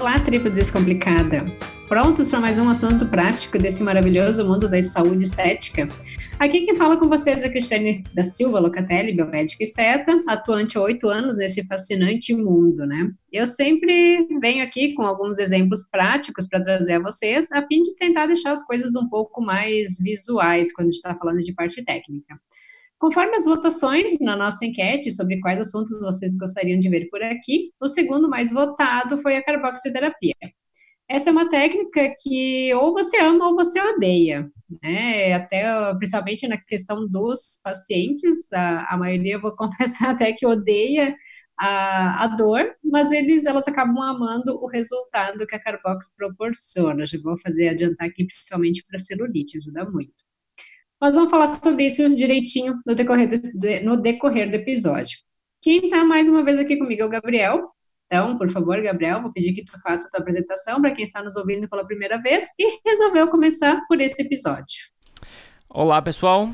Olá, tribo descomplicada! Prontos para mais um assunto prático desse maravilhoso mundo da saúde estética? Aqui quem fala com vocês é Cristiane da Silva Locatelli, biomédica esteta, atuante há oito anos nesse fascinante mundo, né? Eu sempre venho aqui com alguns exemplos práticos para trazer a vocês, a fim de tentar deixar as coisas um pouco mais visuais quando a gente está falando de parte técnica. Conforme as votações na nossa enquete sobre quais assuntos vocês gostariam de ver por aqui, o segundo mais votado foi a carboxiterapia. Essa é uma técnica que ou você ama ou você odeia, né? Até principalmente na questão dos pacientes, a, a maioria, eu vou confessar até que odeia a, a dor, mas eles, elas acabam amando o resultado que a Carbox proporciona. Já vou fazer adiantar aqui, principalmente para celulite, ajuda muito. Nós vamos falar sobre isso direitinho no decorrer do, no decorrer do episódio. Quem está mais uma vez aqui comigo é o Gabriel. Então, por favor, Gabriel, vou pedir que tu faça a tua apresentação para quem está nos ouvindo pela primeira vez e resolveu começar por esse episódio. Olá, pessoal.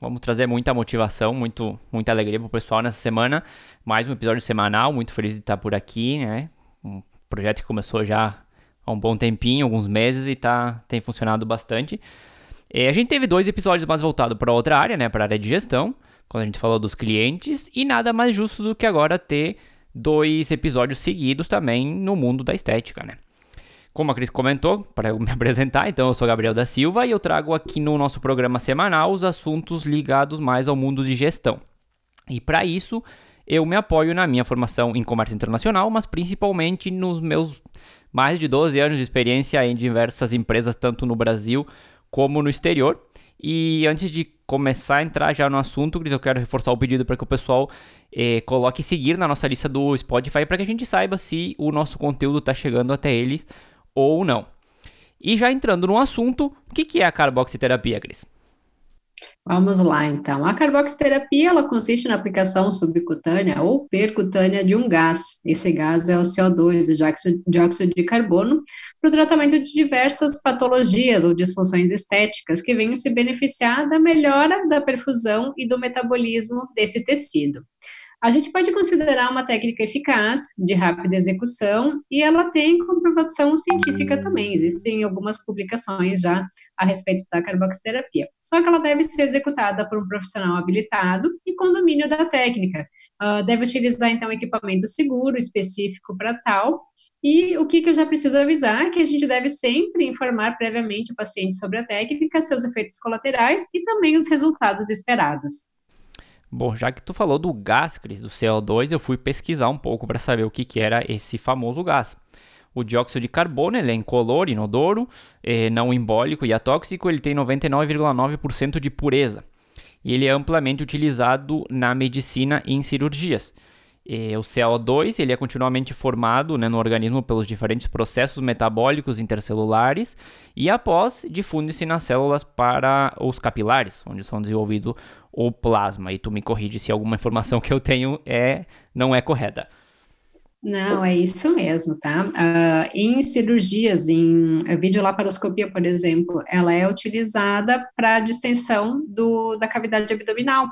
Vamos trazer muita motivação, muito, muita alegria para o pessoal nessa semana. Mais um episódio semanal, muito feliz de estar por aqui, né? Um projeto que começou já há um bom tempinho, alguns meses, e tá, tem funcionado bastante. É, a gente teve dois episódios mais voltados para outra área, né, para a área de gestão, quando a gente falou dos clientes, e nada mais justo do que agora ter dois episódios seguidos também no mundo da estética, né? Como a Cris comentou, para eu me apresentar, então eu sou Gabriel da Silva e eu trago aqui no nosso programa semanal os assuntos ligados mais ao mundo de gestão. E para isso, eu me apoio na minha formação em comércio internacional, mas principalmente nos meus mais de 12 anos de experiência em diversas empresas, tanto no Brasil como no exterior. E antes de começar a entrar já no assunto, Cris, eu quero reforçar o pedido para que o pessoal eh, coloque seguir na nossa lista do Spotify para que a gente saiba se o nosso conteúdo está chegando até eles ou não. E já entrando no assunto, o que, que é a carboxiterapia, Cris? Vamos lá, então. A carboxiterapia, ela consiste na aplicação subcutânea ou percutânea de um gás. Esse gás é o CO2, o dióxido de carbono, para o tratamento de diversas patologias ou disfunções estéticas que venham se beneficiar da melhora da perfusão e do metabolismo desse tecido. A gente pode considerar uma técnica eficaz, de rápida execução, e ela tem comprovação científica também. Existem algumas publicações já a respeito da carboxiterapia. Só que ela deve ser executada por um profissional habilitado e com domínio da técnica. Uh, deve utilizar, então, equipamento seguro, específico para tal, e o que, que eu já preciso avisar que a gente deve sempre informar previamente o paciente sobre a técnica, seus efeitos colaterais e também os resultados esperados. Bom, já que tu falou do gás, Cris, do CO2, eu fui pesquisar um pouco para saber o que, que era esse famoso gás. O dióxido de carbono ele é incolor, inodoro, é não embólico e atóxico, ele tem 99,9% de pureza. E ele é amplamente utilizado na medicina e em cirurgias. E o CO2 ele é continuamente formado né, no organismo pelos diferentes processos metabólicos intercelulares e após difunde-se nas células para os capilares, onde são desenvolvidos ou plasma. E tu me corrige se alguma informação que eu tenho é não é correta. Não, é isso mesmo, tá? Uh, em cirurgias, em videolaparoscopia, por exemplo, ela é utilizada para distensão do, da cavidade abdominal,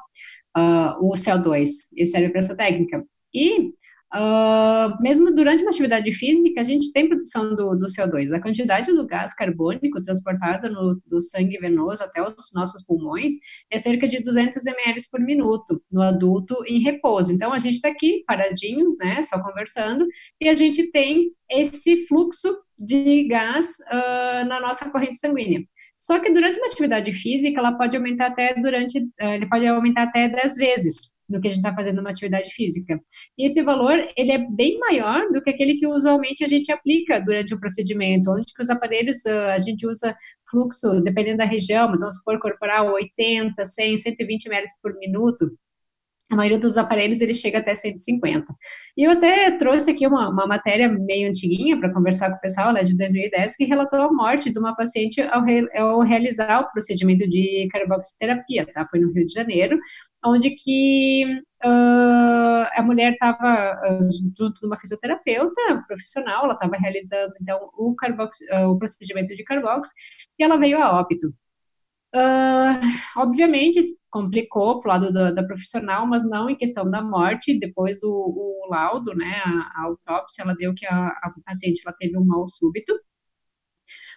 uh, o CO2, ele serve para essa técnica. E Uh, mesmo durante uma atividade física, a gente tem produção do, do CO2. A quantidade do gás carbônico transportado no, do sangue venoso até os nossos pulmões é cerca de 200 ml por minuto no adulto em repouso. Então, a gente está aqui paradinhos, né, só conversando, e a gente tem esse fluxo de gás uh, na nossa corrente sanguínea. Só que durante uma atividade física, ela pode aumentar até durante, uh, ele pode aumentar até 10 vezes no que a gente está fazendo uma atividade física. E esse valor, ele é bem maior do que aquele que usualmente a gente aplica durante o procedimento, onde que os aparelhos, ah, a gente usa fluxo, dependendo da região, mas vamos supor corporal 80, 100, 120 ml por minuto, a maioria dos aparelhos ele chega até 150. E eu até trouxe aqui uma, uma matéria meio antiguinha para conversar com o pessoal, né, de 2010, que relatou a morte de uma paciente ao, re, ao realizar o procedimento de carboxiterapia, tá? Foi no Rio de Janeiro, onde que uh, a mulher estava uh, junto de uma fisioterapeuta profissional, ela estava realizando então o, carbox, uh, o procedimento de carbox e ela veio a óbito. obviamente complicou para o lado da, da, profissional, mas não em questão da morte. Depois o, o laudo, né, a, a, autópsia, ela deu que a, a paciente ela teve um mal súbito.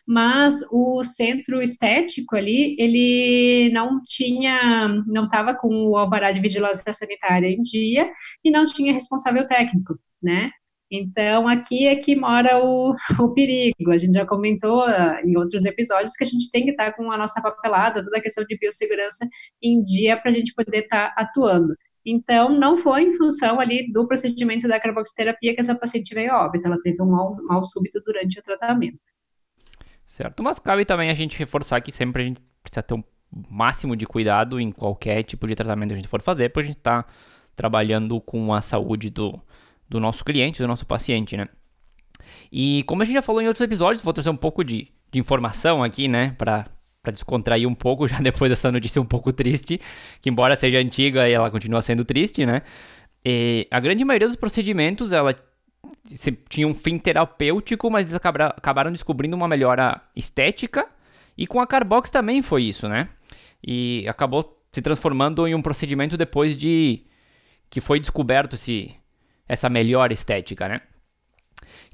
Mas o centro estético ali, ele não tinha, não estava com o alvará de vigilância sanitária em dia e não tinha responsável técnico, né? Então, aqui é que mora o, o perigo. A gente já comentou uh, em outros episódios que a gente tem que estar com a nossa papelada, toda a questão de biossegurança em dia para a gente poder estar atuando. Então, não foi em função ali do procedimento da carboxiterapia que essa paciente veio a óbito, ela teve um mal, mal súbito durante o tratamento. Certo, mas cabe também a gente reforçar que sempre a gente precisa ter um máximo de cuidado em qualquer tipo de tratamento que a gente for fazer, porque a gente está trabalhando com a saúde do, do nosso cliente, do nosso paciente, né? E como a gente já falou em outros episódios, vou trazer um pouco de, de informação aqui, né, para para descontrair um pouco já depois dessa notícia um pouco triste, que embora seja antiga, ela continua sendo triste, né? E a grande maioria dos procedimentos, ela tinha um fim terapêutico, mas eles acabaram, descobrindo uma melhora estética, e com a Carbox também foi isso, né? E acabou se transformando em um procedimento depois de que foi descoberto esse essa melhor estética, né?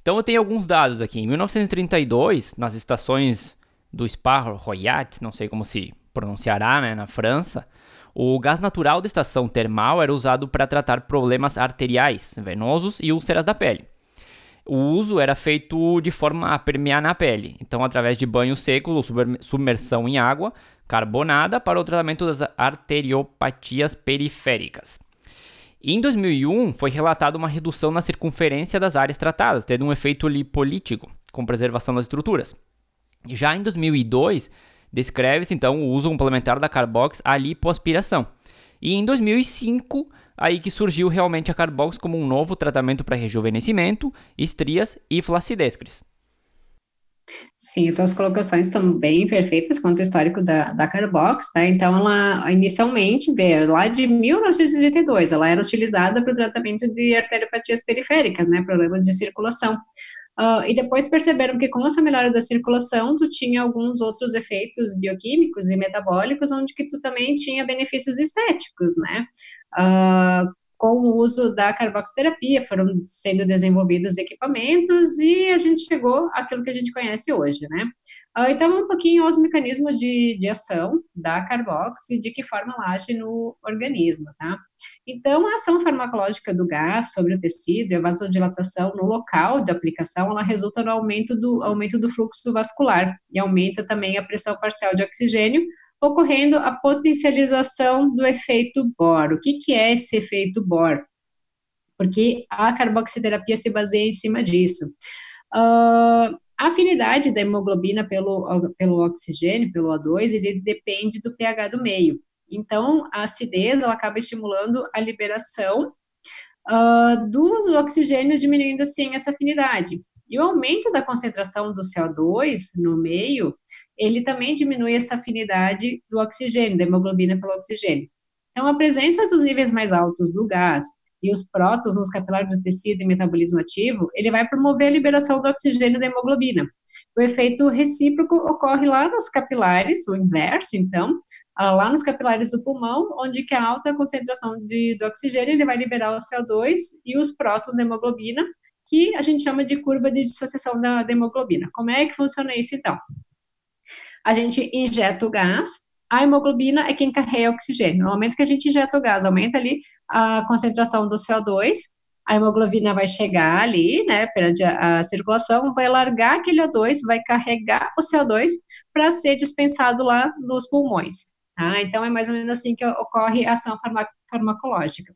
Então eu tenho alguns dados aqui. Em 1932, nas estações do Spa Royat, não sei como se pronunciará, né, na França, o gás natural da estação termal era usado para tratar problemas arteriais, venosos e úlceras da pele. O uso era feito de forma a permear na pele, então através de banho seco ou submersão em água carbonada para o tratamento das arteriopatias periféricas. Em 2001, foi relatada uma redução na circunferência das áreas tratadas, tendo um efeito lipolítico, com preservação das estruturas. Já em 2002, descreve-se então o uso complementar da Carbox à lipoaspiração. E em 2005, aí que surgiu realmente a Carbox como um novo tratamento para rejuvenescimento, estrias e flacidez, Cris. Sim, então as colocações estão bem perfeitas quanto ao histórico da, da Carbox, tá? Então, ela inicialmente lá de 1932, ela era utilizada para o tratamento de arteriopatias periféricas, né? Problemas de circulação. Uh, e depois perceberam que com essa melhora da circulação, tu tinha alguns outros efeitos bioquímicos e metabólicos, onde que tu também tinha benefícios estéticos, né? Uh, com o uso da carboxiterapia, foram sendo desenvolvidos equipamentos e a gente chegou àquilo que a gente conhece hoje, né? Ah, então, um pouquinho aos mecanismos de, de ação da carbox e de que forma ela age no organismo, tá? Então, a ação farmacológica do gás sobre o tecido e a vasodilatação no local de aplicação, ela resulta no aumento do, aumento do fluxo vascular e aumenta também a pressão parcial de oxigênio, ocorrendo a potencialização do efeito Bohr. O que, que é esse efeito Bohr? Porque a carboxiterapia se baseia em cima disso. Uh, a afinidade da hemoglobina pelo, pelo oxigênio, pelo O2, ele depende do pH do meio. Então, a acidez ela acaba estimulando a liberação uh, do oxigênio, diminuindo assim essa afinidade. E o aumento da concentração do CO2 no meio ele também diminui essa afinidade do oxigênio, da hemoglobina pelo oxigênio. Então, a presença dos níveis mais altos do gás e os prótons nos capilares do tecido e metabolismo ativo, ele vai promover a liberação do oxigênio da hemoglobina. O efeito recíproco ocorre lá nos capilares, o inverso, então, ah, lá nos capilares do pulmão, onde que a alta concentração de, do oxigênio ele vai liberar o CO2 e os prótons da hemoglobina, que a gente chama de curva de dissociação da, da hemoglobina. Como é que funciona isso, então? a gente injeta o gás, a hemoglobina é quem carrega o oxigênio. No momento que a gente injeta o gás, aumenta ali a concentração do CO2, a hemoglobina vai chegar ali, né, perante a, a circulação, vai largar aquele O2, vai carregar o CO2 para ser dispensado lá nos pulmões. Tá? Então, é mais ou menos assim que ocorre a ação farmacológica.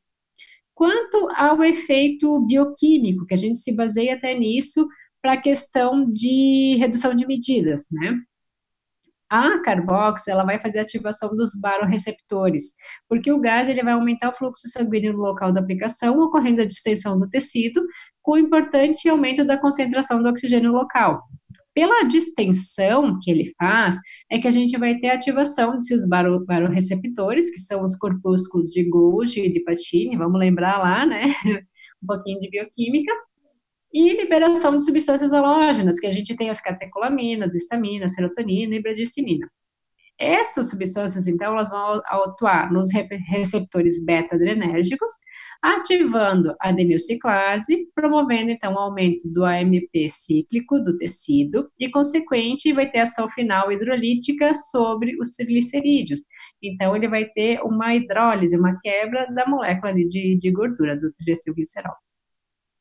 Quanto ao efeito bioquímico, que a gente se baseia até nisso para a questão de redução de medidas, né? A carbox, ela vai fazer a ativação dos baroreceptores, porque o gás ele vai aumentar o fluxo sanguíneo no local da aplicação, ocorrendo a distensão do tecido, com importante aumento da concentração do oxigênio local. Pela distensão que ele faz, é que a gente vai ter ativação desses baroreceptores, que são os corpúsculos de Golgi e de Patini, vamos lembrar lá, né, um pouquinho de bioquímica, e liberação de substâncias halógenas, que a gente tem as catecolaminas, histamina, serotonina e bradicinina. Essas substâncias, então, elas vão atuar nos receptores beta-adrenérgicos, ativando a adenilciclase, promovendo, então, o aumento do AMP cíclico do tecido e, consequente, vai ter ação final hidrolítica sobre os triglicerídeos. Então, ele vai ter uma hidrólise, uma quebra da molécula de, de gordura, do triacilglicerol.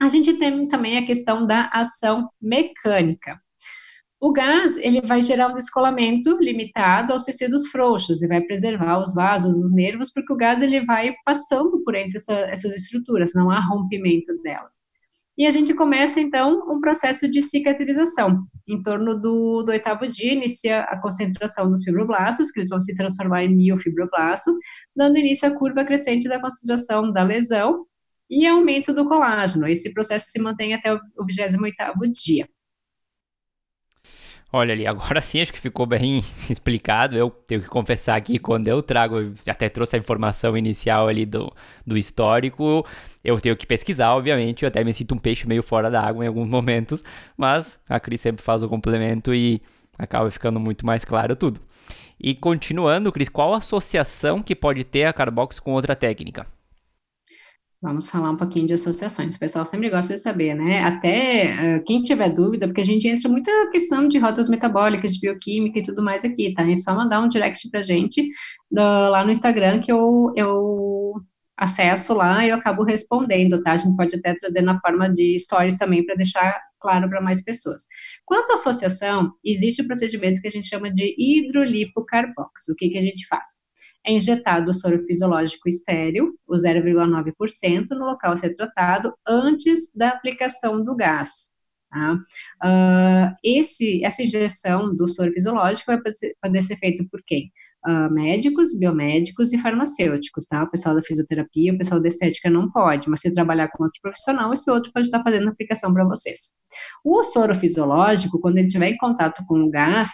A gente tem também a questão da ação mecânica. O gás, ele vai gerar um descolamento limitado aos tecidos frouxos e vai preservar os vasos, os nervos, porque o gás ele vai passando por entre essa, essas estruturas, não há rompimento delas. E a gente começa, então, um processo de cicatrização. Em torno do, do oitavo dia, inicia a concentração dos fibroblastos, que eles vão se transformar em miofibroblasto, dando início à curva crescente da concentração da lesão e aumento do colágeno. Esse processo se mantém até o 28º dia. Olha ali, agora sim acho que ficou bem explicado. Eu tenho que confessar que quando eu trago, eu até trouxe a informação inicial ali do, do histórico, eu tenho que pesquisar, obviamente. Eu até me sinto um peixe meio fora da água em alguns momentos, mas a Cris sempre faz o complemento e acaba ficando muito mais claro tudo. E continuando, Cris, qual associação que pode ter a Carbox com outra técnica? Vamos falar um pouquinho de associações. O pessoal sempre gosta de saber, né? Até uh, quem tiver dúvida, porque a gente entra muita questão de rotas metabólicas, de bioquímica e tudo mais aqui, tá? É só mandar um direct pra gente lá no Instagram que eu, eu acesso lá e eu acabo respondendo, tá? A gente pode até trazer na forma de stories também para deixar claro para mais pessoas. Quanto à associação, existe o um procedimento que a gente chama de hidrolipocarbox. O que, que a gente faz? É injetado o soro fisiológico estéreo, o 0,9%, no local a ser tratado antes da aplicação do gás. Tá? Uh, esse, essa injeção do soro fisiológico vai poder ser feita por quem? Uh, médicos, biomédicos e farmacêuticos, tá? O pessoal da fisioterapia, o pessoal da estética não pode, mas se trabalhar com outro profissional, esse outro pode estar fazendo a aplicação para vocês. O soro fisiológico, quando ele estiver em contato com o gás,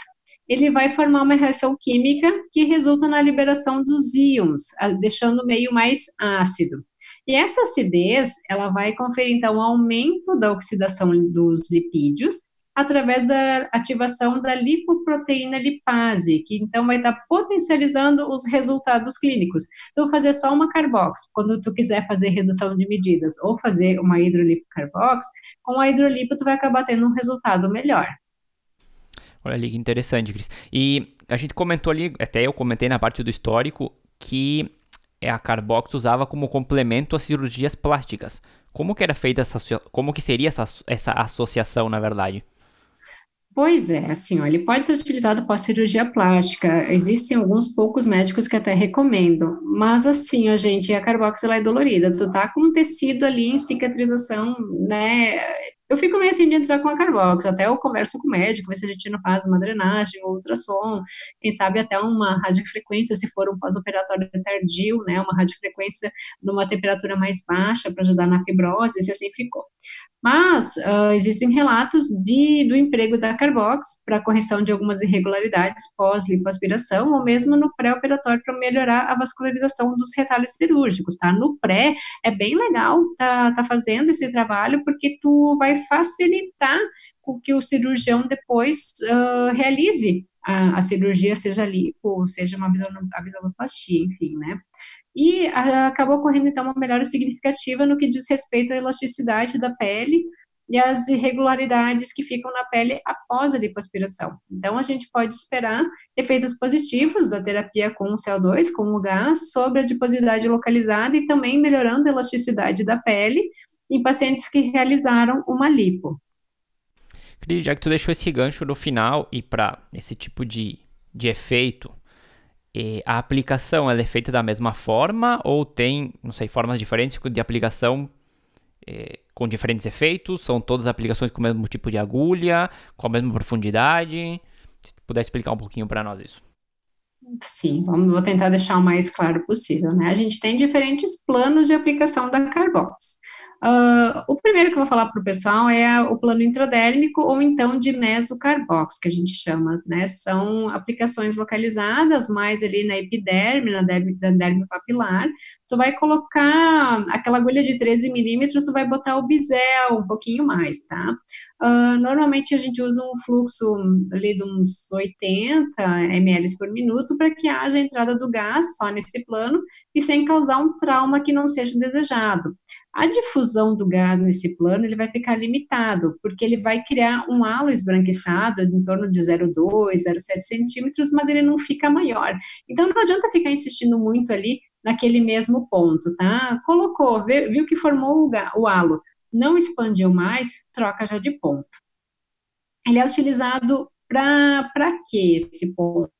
ele vai formar uma reação química que resulta na liberação dos íons, deixando o meio mais ácido. E essa acidez, ela vai conferir, então, um aumento da oxidação dos lipídios através da ativação da lipoproteína lipase, que então vai estar potencializando os resultados clínicos. Então, fazer só uma carbox, quando tu quiser fazer redução de medidas ou fazer uma hidrolipocarbox, com a hidrolipo tu vai acabar tendo um resultado melhor. Olha ali que interessante, Cris. E a gente comentou ali, até eu comentei na parte do histórico, que a Carbox usava como complemento às cirurgias plásticas. Como que era feita essa, como que seria essa, essa associação, na verdade? Pois é, assim, ó, ele pode ser utilizado pós cirurgia plástica. Existem alguns poucos médicos que até recomendam, mas assim, ó, gente, a carbox ela é dolorida. Tu tá com um tecido ali em cicatrização, né? Eu fico meio assim de entrar com a Carbox, até eu converso com o médico, ver se a gente não faz uma drenagem, um ultrassom, quem sabe até uma radiofrequência, se for um pós-operatório tardio, né, uma radiofrequência numa temperatura mais baixa para ajudar na fibrose, se assim ficou. Mas uh, existem relatos de, do emprego da Carbox para correção de algumas irregularidades pós-lipoaspiração ou mesmo no pré-operatório para melhorar a vascularização dos retalhos cirúrgicos, tá? No pré é bem legal tá, tá fazendo esse trabalho porque tu vai facilitar com que o cirurgião depois uh, realize a, a, cirurgia, seja lipo, seja uma abdominoplastia, enfim, né? E a, acabou ocorrendo, então, uma melhora significativa no que diz respeito à elasticidade da pele e as irregularidades que ficam na pele após a lipoaspiração. Então, a gente pode esperar efeitos positivos da terapia com o CO2, com o gás, sobre a adiposidade localizada e também melhorando a elasticidade da pele em pacientes que realizaram uma lipo. Cris, já que tu deixou esse gancho no final e para esse tipo de, de efeito, eh, a aplicação ela é feita da mesma forma ou tem, não sei, formas diferentes de aplicação eh, com diferentes efeitos? São todas aplicações com o mesmo tipo de agulha, com a mesma profundidade? Se tu puder explicar um pouquinho para nós isso. Sim, vamos, vou tentar deixar o mais claro possível, né? A gente tem diferentes planos de aplicação da Carbox. Uh, o primeiro que eu vou falar para o pessoal é o plano intradérmico ou então de mesocarbox, que a gente chama, né? São aplicações localizadas mais ali na epiderme, na derme, na derme papilar. Tu vai colocar aquela agulha de 13 milímetros, tu vai botar o bisel um pouquinho mais, tá? Uh, normalmente a gente usa um fluxo ali de uns 80 ml por minuto para que haja a entrada do gás só nesse plano e sem causar um trauma que não seja desejado. A difusão do gás nesse plano ele vai ficar limitado, porque ele vai criar um halo esbranquiçado em torno de 0,2, 0,7 centímetros, mas ele não fica maior. Então não adianta ficar insistindo muito ali naquele mesmo ponto, tá? Colocou, viu que formou o, o halo não expandiu mais, troca já de ponto. Ele é utilizado para quê esse ponto?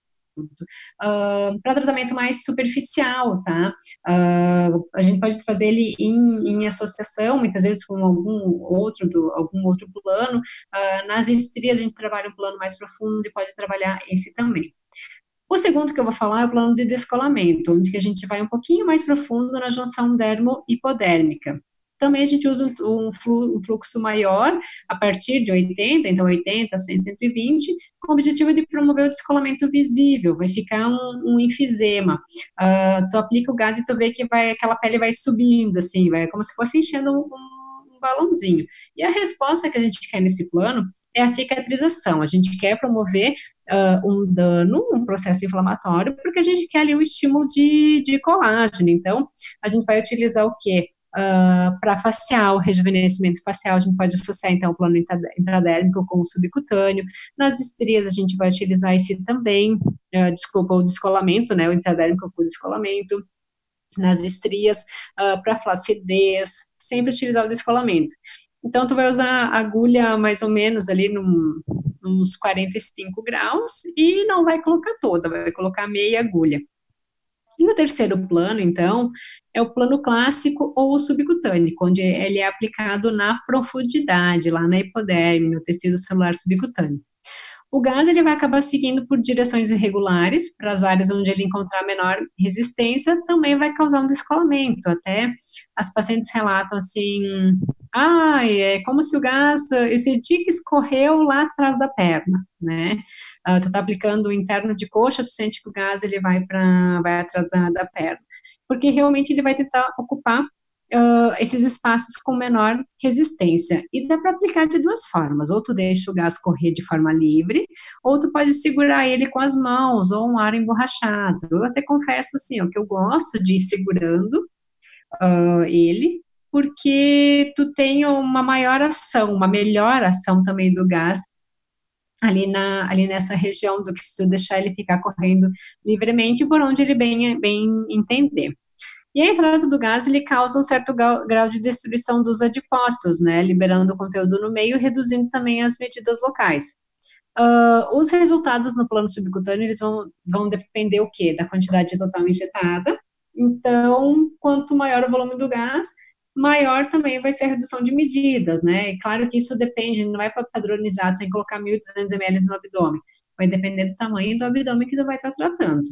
Uh, para tratamento mais superficial, tá? Uh, a gente pode fazer ele em, em, associação, muitas vezes com algum outro, do, algum outro plano. Uh, nas estrias a gente trabalha um plano mais profundo e pode trabalhar esse também. O segundo que eu vou falar é o plano de descolamento, onde a gente vai um pouquinho mais profundo na junção dermo-hipodérmica. Também a gente usa um, fluxo maior, a partir de 80, então 80, 100, 120, com o objetivo de promover o descolamento visível, vai ficar um, um enfisema. Uh, tu aplica o gás e tu vê que vai, aquela pele vai subindo, assim, vai como se fosse enchendo um, um balãozinho. E a resposta que a gente quer nesse plano é a cicatrização. A gente quer promover uh, um dano, um processo inflamatório, porque a gente quer ali um estímulo de, de colágeno. Então, a gente vai utilizar o quê? Uh, ah, para facial, rejuvenescimento facial, a gente pode associar então o plano intradérmico com o subcutâneo. Nas estrias, a gente vai utilizar esse também, uh, desculpa, o descolamento, né, o intradérmico com o descolamento. Nas estrias, uh, ah, para flacidez, sempre utilizar o descolamento. Então, tu vai usar agulha mais ou menos ali num, uns 45 graus e não vai colocar toda, vai colocar meia agulha. E o terceiro plano, então, é o plano clássico ou subcutâneo, onde ele é aplicado na profundidade, lá na hipoderme, no tecido celular subcutâneo. O gás ele vai acabar seguindo por direções irregulares para as áreas onde ele encontrar menor resistência, também vai causar um descolamento. Até as pacientes relatam assim: ah, é como se o gás, esse tique escorreu lá atrás da perna, né? Uh, tu tá aplicando o interno de coxa, tu sente que o gás ele vai para vai atrás da, da perna, porque realmente ele vai tentar ocupar uh, esses espaços com menor resistência. E dá para aplicar de duas formas: ou tu deixa o gás correr de forma livre, ou tu pode segurar ele com as mãos, ou um ar emborrachado. Eu até confesso assim, ó, que eu gosto de ir segurando uh, ele, porque tu tem uma maior ação, uma melhor ação também do gás ali, na, ali nessa região do que se tu deixar ele ficar correndo livremente por onde ele bem, bem entender. E a entrada do gás, ele causa um certo grau de destruição dos adipócitos, né, liberando o conteúdo no meio, reduzindo também as medidas locais. Uh, os resultados no plano subcutâneo, eles vão, vão depender o quê? Da quantidade total injetada. Então, quanto maior o volume do gás, maior também vai ser a redução de medidas, né? E claro que isso depende, não é para padronizar, tem que colocar 1.200 ml no abdômen. Vai depender do tamanho do abdômen que tu vai estar tratando.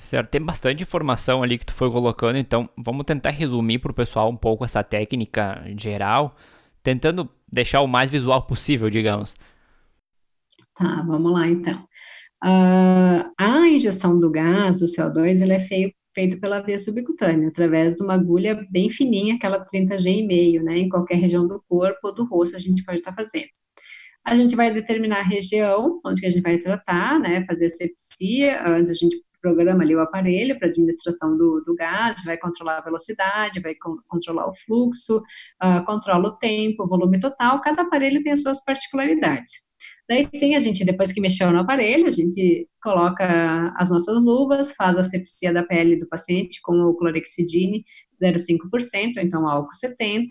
Certo, tem bastante informação ali que tu foi colocando, então vamos tentar resumir para o pessoal um pouco essa técnica geral, tentando deixar o mais visual possível, digamos. Tá, vamos lá então. Uh, a injeção do gás, do CO2, ele é feio, feito pela via subcutânea, através de uma agulha bem fininha, aquela 30G e meio, né, em qualquer região do corpo ou do rosto a gente pode estar fazendo. A gente vai determinar a região onde a gente vai tratar, né, fazer sepsia, antes a gente programa ali o aparelho para administração do, do, gás, vai controlar a velocidade, vai con controlar o fluxo, uh, controla o tempo, o volume total, cada aparelho tem as suas particularidades. Daí sim, a gente, depois que mexeu no aparelho, a gente coloca as nossas luvas, faz a sepsia da pele do paciente com o clorexidine 0,5%, então álcool 70%,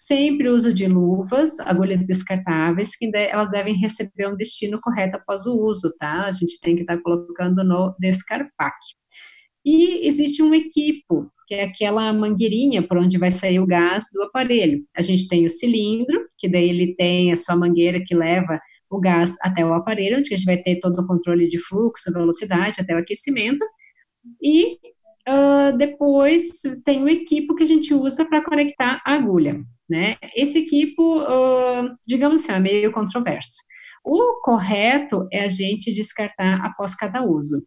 Sempre uso de luvas, agulhas descartáveis, que elas devem receber um destino correto após o uso, tá? A gente tem que estar tá colocando no descarpac. E existe um equipo, que é aquela mangueirinha por onde vai sair o gás do aparelho. A gente tem o cilindro, que daí ele tem a sua mangueira que leva o gás até o aparelho, onde a gente vai ter todo o controle de fluxo, velocidade, até o aquecimento. E Uh, depois tem o equipo que a gente usa para conectar a agulha, né? Esse equipo, uh, digamos assim, é meio controverso. O correto é a gente descartar após cada uso.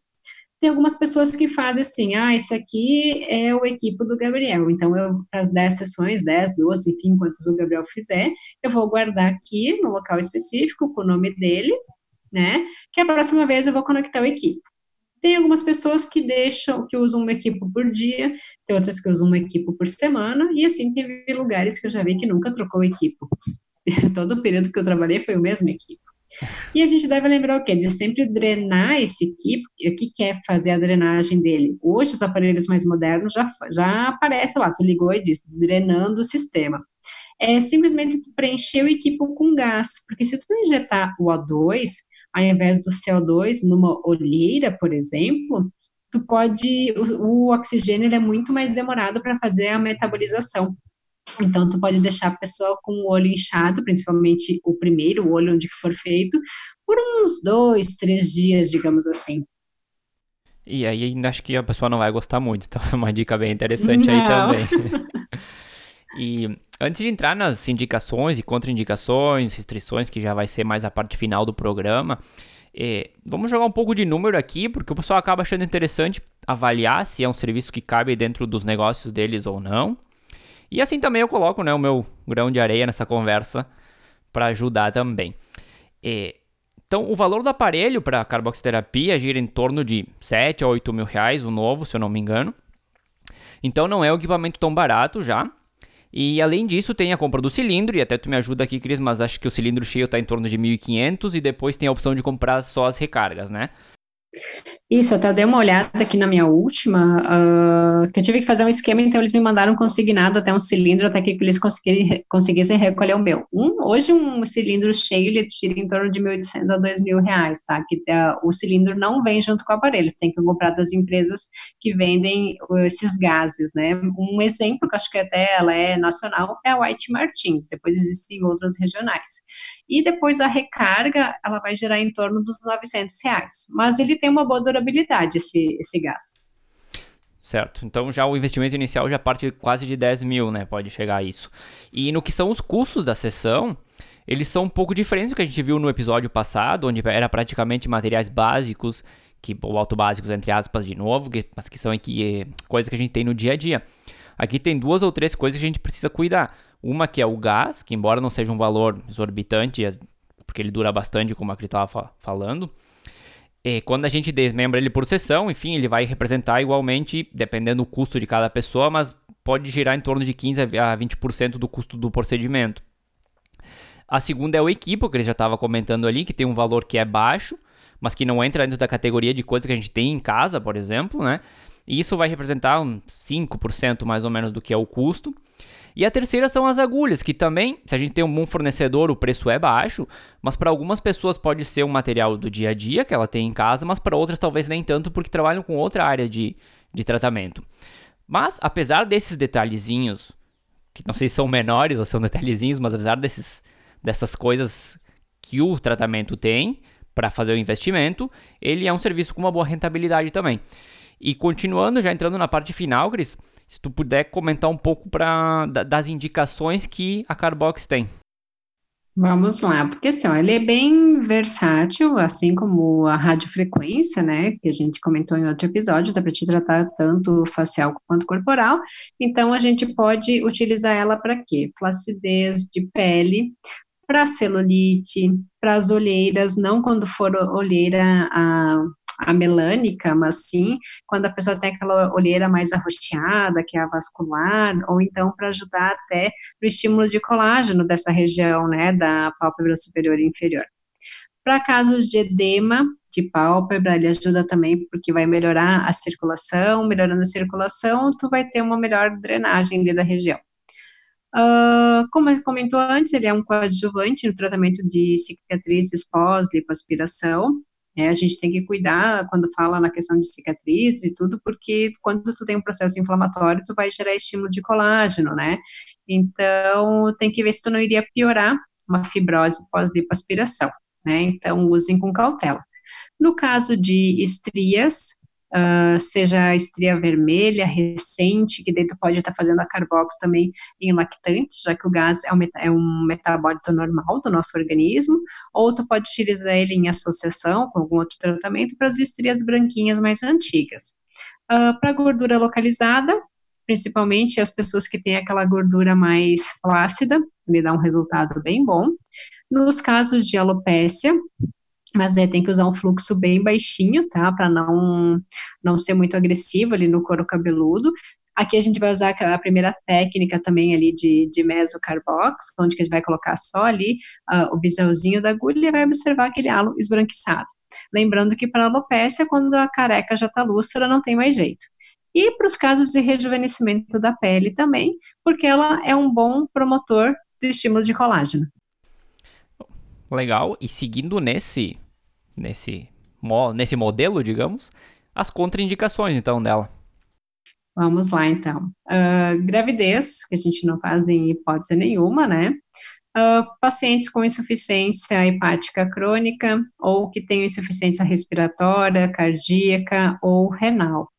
Tem algumas pessoas que fazem assim, ah, esse aqui é o equipo do Gabriel, então eu, para as 10 sessões, 10, 12, enfim, quantos o Gabriel fizer, eu vou guardar aqui no local específico com o nome dele, né, que a próxima vez eu vou conectar o equipo. Tem algumas pessoas que deixam, que usam uma equipe por dia, tem outras que usam uma equipe por semana, e assim teve lugares que eu já vi que nunca trocou equipe. Todo o período que eu trabalhei foi o mesmo equipe. E a gente deve lembrar o quê? De sempre drenar esse equipe. O que, que é fazer a drenagem dele? Hoje, os aparelhos mais modernos já, já aparece lá, tu ligou e diz, drenando o sistema. É simplesmente preencher o equipe com gás, porque se tu injetar o O2, ao invés do CO2 numa olheira, por exemplo, tu pode, o, o oxigênio é muito mais demorado para fazer a metabolização. Então, tu pode deixar a pessoa com o olho inchado, principalmente o primeiro o olho onde for feito, por uns dois, três dias, digamos assim. E aí, acho que a pessoa não vai gostar muito, então é uma dica bem interessante não. aí também. e antes de entrar nas indicações e contraindicações, restrições, que já vai ser mais a parte final do programa, é, vamos jogar um pouco de número aqui, porque o pessoal acaba achando interessante avaliar se é um serviço que cabe dentro dos negócios deles ou não. E assim também eu coloco né, o meu grão de areia nessa conversa para ajudar também. É, então, o valor do aparelho para carboxiterapia gira em torno de 7 a 8 mil reais, o novo, se eu não me engano. Então, não é um equipamento tão barato já. E além disso, tem a compra do cilindro, e até tu me ajuda aqui, Cris, mas acho que o cilindro cheio está em torno de 1.500 e depois tem a opção de comprar só as recargas, né? Isso, até dei uma olhada aqui na minha última, uh, que eu tive que fazer um esquema, então eles me mandaram consignado até um cilindro, até que eles conseguissem recolher o meu. Um, hoje um cilindro cheio, ele tira em torno de 1.800 a 2.000 reais, tá? Que uh, o cilindro não vem junto com o aparelho, tem que comprar das empresas que vendem esses gases, né? Um exemplo, que acho que até ela é nacional, é a White Martins, depois existem outras regionais. E depois a recarga, ela vai gerar em torno dos 900 reais, mas ele tem uma boa durabilidade esse, esse gás. Certo. Então já o investimento inicial já parte quase de 10 mil, né? Pode chegar a isso. E no que são os custos da sessão, eles são um pouco diferentes do que a gente viu no episódio passado, onde era praticamente materiais básicos, que ou auto básicos entre aspas de novo, que, mas que são aqui coisas que a gente tem no dia a dia. Aqui tem duas ou três coisas que a gente precisa cuidar. Uma que é o gás, que embora não seja um valor exorbitante, porque ele dura bastante, como a Cris estava falando, e quando a gente desmembra ele por sessão, enfim, ele vai representar igualmente, dependendo do custo de cada pessoa, mas pode girar em torno de 15 a 20% do custo do procedimento. A segunda é o equipo, que ele já estava comentando ali, que tem um valor que é baixo, mas que não entra dentro da categoria de coisa que a gente tem em casa, por exemplo, né? E isso vai representar uns 5% mais ou menos do que é o custo. E a terceira são as agulhas, que também, se a gente tem um bom fornecedor, o preço é baixo, mas para algumas pessoas pode ser um material do dia a dia que ela tem em casa, mas para outras talvez nem tanto, porque trabalham com outra área de, de tratamento. Mas, apesar desses detalhezinhos, que não sei se são menores ou são detalhezinhos, mas apesar desses, dessas coisas que o tratamento tem para fazer o investimento, ele é um serviço com uma boa rentabilidade também. E continuando, já entrando na parte final, Cris, se tu puder comentar um pouco pra, das indicações que a Carbox tem. Vamos lá, porque assim, ó, ele é bem versátil, assim como a radiofrequência, né, que a gente comentou em outro episódio, dá para te tratar tanto facial quanto corporal. Então, a gente pode utilizar ela para quê? Flacidez de pele, para celulite, para as olheiras, não quando for olheira a a melânica, mas sim quando a pessoa tem aquela olheira mais arroxeada, que é a vascular, ou então para ajudar até no estímulo de colágeno dessa região, né, da pálpebra superior e inferior. Para casos de edema de pálpebra, ele ajuda também porque vai melhorar a circulação, melhorando a circulação, tu vai ter uma melhor drenagem da região. Uh, como comentou antes, ele é um coadjuvante no tratamento de cicatrizes pós-lipoaspiração, é, a gente tem que cuidar quando fala na questão de cicatriz e tudo, porque quando tu tem um processo inflamatório, tu vai gerar estímulo de colágeno, né? Então, tem que ver se tu não iria piorar uma fibrose pós-lipoaspiração, né? Então, usem com cautela. No caso de estrias, uh, seja estria vermelha, recente, que tu pode estar tá fazendo a carbox também em lactantes, já que o gás é um, é um metabólito normal do nosso organismo, ou tu pode utilizar ele em associação com algum outro tratamento para as estrias branquinhas mais antigas. Uh, para gordura localizada, principalmente as pessoas que têm aquela gordura mais flácida, ele dá um resultado bem bom. Nos casos de alopécia, mas é, tem que usar um fluxo bem baixinho, tá, para não, não ser muito agressivo ali no couro cabeludo. Aqui a gente vai usar a primeira técnica também ali de, de mesocarbox, onde a gente vai colocar só ali uh, o biselzinho da agulha e vai observar aquele halo esbranquiçado. Lembrando que para alopecia, quando a careca já está lúcida, não tem mais jeito. E para os casos de rejuvenescimento da pele também, porque ela é um bom promotor do estímulo de colágeno. Legal. E seguindo nesse, nesse, nesse modelo, digamos, as contraindicações, então, dela. Vamos lá, então. Uh, gravidez, que a gente não faz em hipótese nenhuma, né? Uh, pacientes com insuficiência hepática crônica ou que tenham insuficiência respiratória, cardíaca ou renal.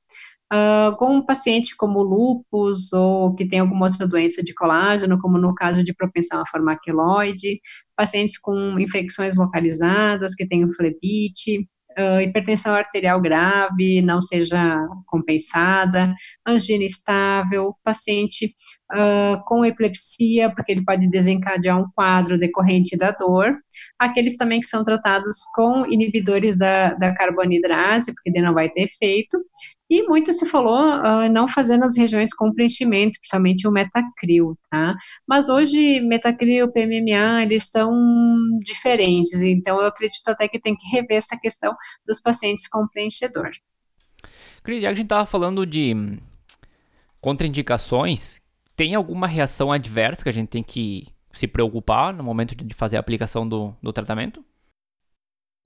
Uh, com um paciente como lupus ou que tem alguma outra doença de colágeno, como no caso de propensão a farmaquiloide, pacientes com infecções localizadas, que tenham flebite, uh, hipertensão arterial grave não seja compensada, angina estável, paciente uh, com epilepsia, porque ele pode desencadear um quadro decorrente da dor, aqueles também que são tratados com inibidores da, da carbonidrase, porque ele não vai ter efeito, e muito se falou uh, não fazer nas regiões com preenchimento, principalmente o metacril, tá? Mas hoje, metacril, PMMA, eles são diferentes, então eu acredito até que tem que rever essa questão dos pacientes com preenchedor. Cris, já que a gente estava falando de contraindicações, tem alguma reação adversa que a gente tem que se preocupar no momento de fazer a aplicação do, do tratamento?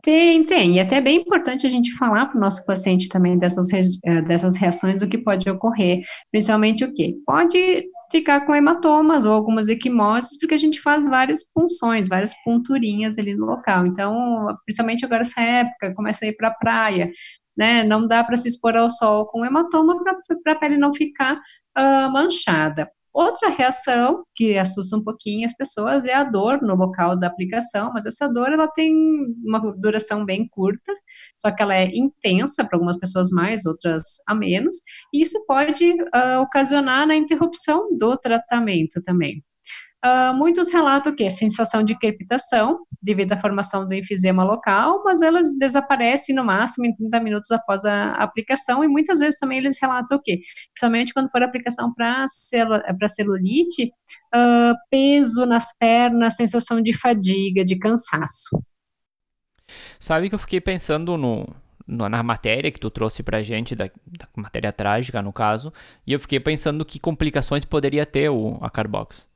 Tem, tem. E até é bem importante a gente falar para o nosso paciente também dessas, eh, dessas reações, o que pode ocorrer. Principalmente o quê? Pode ficar com hematomas ou algumas equimoses, porque a gente faz várias punções, várias ponturinhas ali no local. Então, principalmente agora essa época, começa a ir para a praia, né? Não dá para se expor ao sol com hematoma para a pele não ficar uh, manchada. Outra reação que assusta um pouquinho as pessoas é a dor no local da aplicação, mas essa dor ela tem uma duração bem curta, só que ela é intensa para algumas pessoas mais, outras a menos, e isso pode uh, ocasionar na interrupção do tratamento também. Uh, muitos relatam que sensação de crepitação devido à formação do enfisema local, mas elas desaparecem no máximo em 30 minutos após a aplicação e muitas vezes também eles relatam o quê? Principalmente quando for aplicação para celu celulite, uh, peso nas pernas, sensação de fadiga, de cansaço. Sabe que eu fiquei pensando no, na matéria que tu trouxe pra gente, da, da, matéria trágica no caso, e eu fiquei pensando que complicações poderia ter o, a Carbox.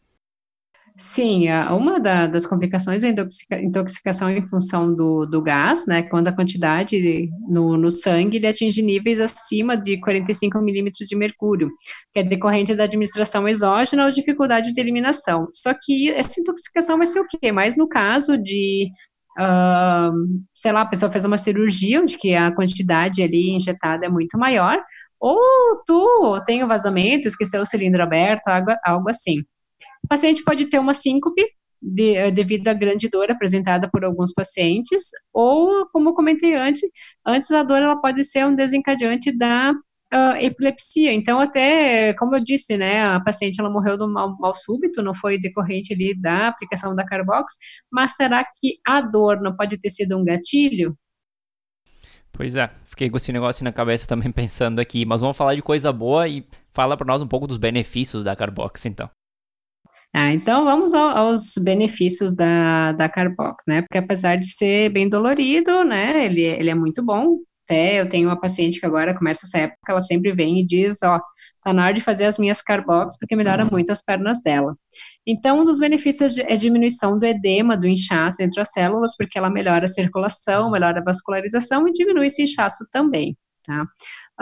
Sim, uma das complicações é a intoxicação em função do, do gás, né, quando a quantidade no, no sangue ele atinge níveis acima de 45 milímetros de mercúrio, que é decorrente da administração exógena ou dificuldade de eliminação. Só que essa intoxicação vai ser o quê? Mais no caso de, uh, sei lá, a pessoa fez uma cirurgia, onde que a quantidade ali injetada é muito maior, ou tu tem o vazamento, esqueceu o cilindro aberto, algo, algo assim. O paciente pode ter uma síncope de, eh, devido à grande dor apresentada por alguns pacientes, ou, como comentei antes, antes a dor ela pode ser um desencadeante da uh, epilepsia. Então, até, como eu disse, né, a paciente ela morreu do mal, mal, súbito, não foi decorrente ali da aplicação da Carbox, mas será que a dor não pode ter sido um gatilho? Pois é, fiquei com esse negócio na cabeça também pensando aqui, mas vamos falar de coisa boa e fala para nós um pouco dos benefícios da Carbox, então. Ah, então vamos ao, aos benefícios da, da Carbox, né? Porque apesar de ser bem dolorido, né? Ele, ele é muito bom. Até eu tenho uma paciente que agora começa essa época, ela sempre vem e diz, ó, tá na hora de fazer as minhas Carbox, porque melhora uhum. muito as pernas dela. Então, um dos benefícios é a diminuição do edema, do inchaço entre as células, porque ela melhora a circulação, melhora a vascularização e diminui esse inchaço também. Tá?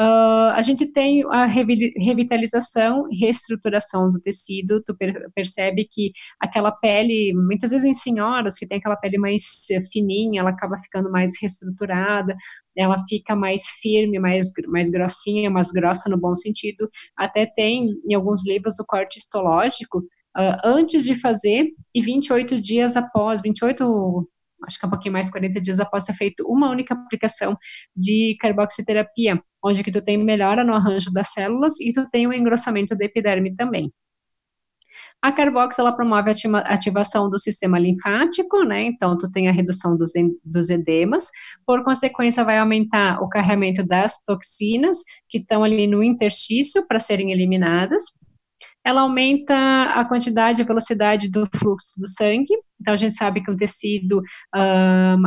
Uh, a gente tem a revitalização, reestruturação do tecido, tu per percebe que aquela pele, muitas vezes em senhoras que tem aquela pele mais fininha, ela acaba ficando mais reestruturada, ela fica mais firme, mais, mais grossinha, mais grossa no bom sentido, até tem em alguns livros o corte histológico, uh, antes de fazer e 28 dias após, 28 acho que é um pouquinho mais 40 dias após ser feito uma única aplicação de carboxiterapia, onde que tu tem melhora no arranjo das células e tu tem o um engrossamento da epiderme também. A Carbox, ela promove a ativação do sistema linfático, né, então tu tem a redução dos, dos edemas, por consequência vai aumentar o carregamento das toxinas que estão ali no interstício para serem eliminadas, ela aumenta a quantidade e velocidade do fluxo do sangue, então a gente sabe que o tecido,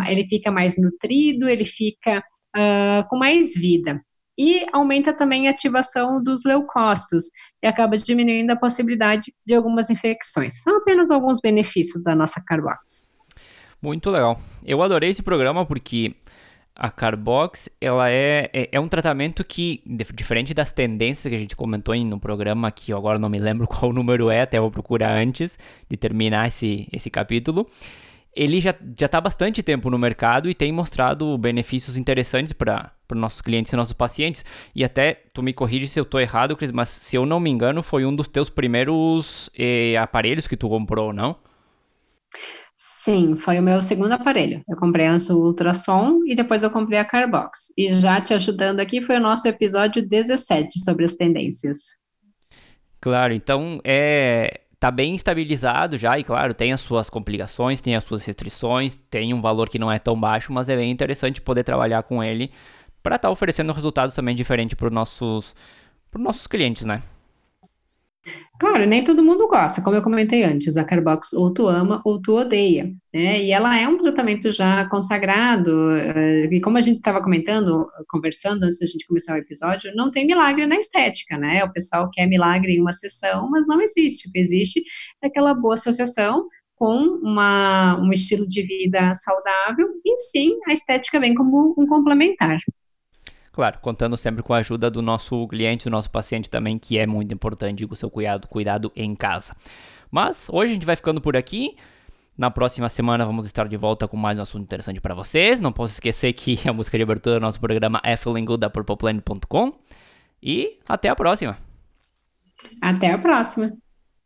ele fica mais nutrido, ele fica uh, com mais vida. E aumenta também a ativação dos leucócitos e acaba diminuindo a possibilidade de algumas infecções. São apenas alguns benefícios da nossa Carbox. Muito legal. Eu adorei esse programa porque a Carbox, ela é, é, é, um tratamento que, diferente das tendências que a gente comentou no programa, que eu agora não me lembro qual número é, até vou procurar antes de terminar esse, esse capítulo, ele já está há bastante tempo no mercado e tem mostrado benefícios interessantes para os nossos clientes e nossos pacientes. E até, tu me corrige se eu estou errado, Cris, mas se eu não me engano, foi um dos teus primeiros eh, aparelhos que tu comprou, não? Sim, foi o meu segundo aparelho. Eu comprei antes o ultrassom e depois eu comprei a Carbox. E já te ajudando aqui foi o nosso episódio 17 sobre as tendências. Claro, então é tá bem estabilizado já e claro, tem as suas complicações, tem as suas restrições, tem um valor que não é tão baixo, mas é bem interessante poder trabalhar com ele para estar tá oferecendo resultados também diferentes para os nossos, nossos clientes, né? Claro, nem todo mundo gosta, como eu comentei antes, a Carbox ou tu ama ou tu odeia, né? E ela é um tratamento já consagrado, eh, e como a gente estava comentando, conversando antes da gente começar o episódio, não tem milagre na estética, né? O pessoal quer milagre em uma sessão, mas não existe. O que existe é aquela boa associação com uma, um estilo de vida saudável, e sim, a estética vem como um complementar. Claro, contando sempre com a ajuda do nosso cliente, do nosso paciente também, que é muito importante o seu cuidado, cuidado em casa. Mas hoje a gente vai ficando por aqui. Na próxima semana vamos estar de volta com mais um assunto interessante para vocês. Não posso esquecer que a música de abertura do nosso programa é Feeling Good da PurplePlanet.com. E até a próxima. Até a próxima.